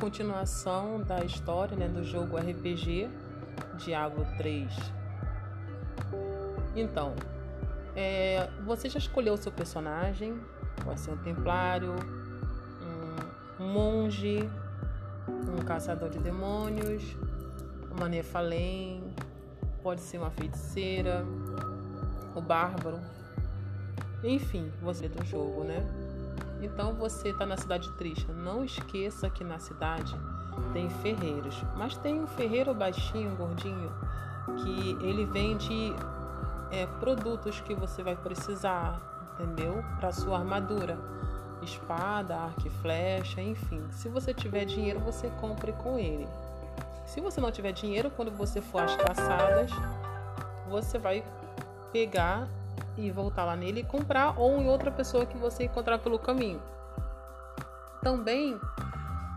continuação da história né, do jogo RPG Diablo 3. Então, é, você já escolheu o seu personagem? Vai ser um templário, um monge, um caçador de demônios, uma Nefalém, pode ser uma feiticeira, o bárbaro. Enfim, você é do jogo, né? Então você está na cidade triste. Não esqueça que na cidade tem ferreiros, mas tem um ferreiro baixinho, gordinho, que ele vende é, produtos que você vai precisar, entendeu? Para sua armadura, espada, arco e flecha, enfim. Se você tiver dinheiro, você compre com ele. Se você não tiver dinheiro, quando você for às caçadas, você vai pegar e voltar lá nele e comprar ou em outra pessoa que você encontrar pelo caminho. Também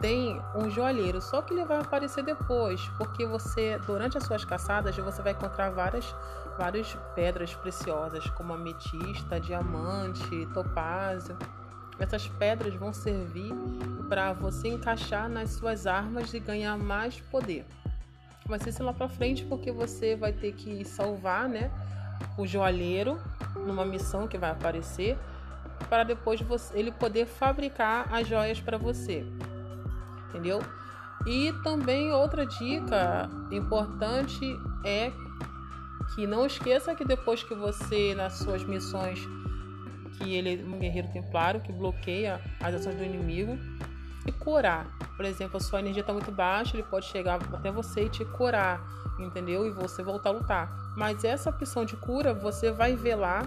tem um joalheiro, só que ele vai aparecer depois, porque você durante as suas caçadas você vai encontrar várias várias pedras preciosas, como ametista, diamante, topázio. Essas pedras vão servir para você encaixar nas suas armas e ganhar mais poder. Vai ser lá para frente porque você vai ter que salvar, né, o joalheiro numa missão que vai aparecer para depois você, ele poder fabricar as joias para você. Entendeu? E também outra dica importante é que não esqueça que depois que você nas suas missões que ele é um guerreiro templário que bloqueia as ações do inimigo e curar. Por exemplo, a sua energia está muito baixa, ele pode chegar até você e te curar, entendeu? E você voltar a lutar. Mas essa opção de cura você vai ver lá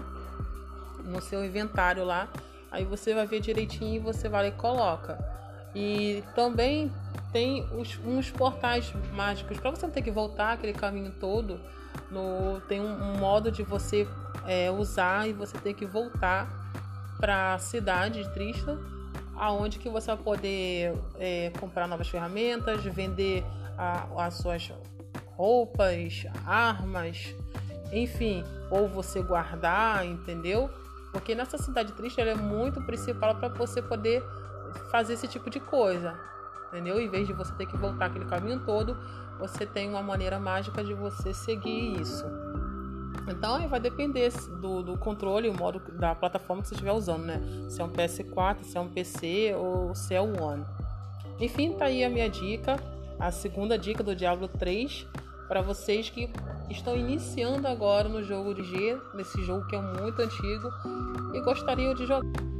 no seu inventário lá. Aí você vai ver direitinho e você vai e coloca. E também tem os, uns portais mágicos para você não ter que voltar aquele caminho todo. No, tem um, um modo de você é, usar e você ter que voltar para a cidade de Trista, aonde que você vai poder é, comprar novas ferramentas, vender a, as suas roupas, armas, enfim, ou você guardar, entendeu? Porque nessa cidade triste ela é muito principal para você poder fazer esse tipo de coisa, entendeu? Em vez de você ter que voltar aquele caminho todo, você tem uma maneira mágica de você seguir isso. Então vai depender do, do controle, o modo da plataforma que você estiver usando, né? Se é um PS4, se é um PC ou se é um One. Enfim, tá aí a minha dica, a segunda dica do Diablo 3 para vocês que estão iniciando agora no jogo de G, nesse jogo que é muito antigo e gostariam de jogar.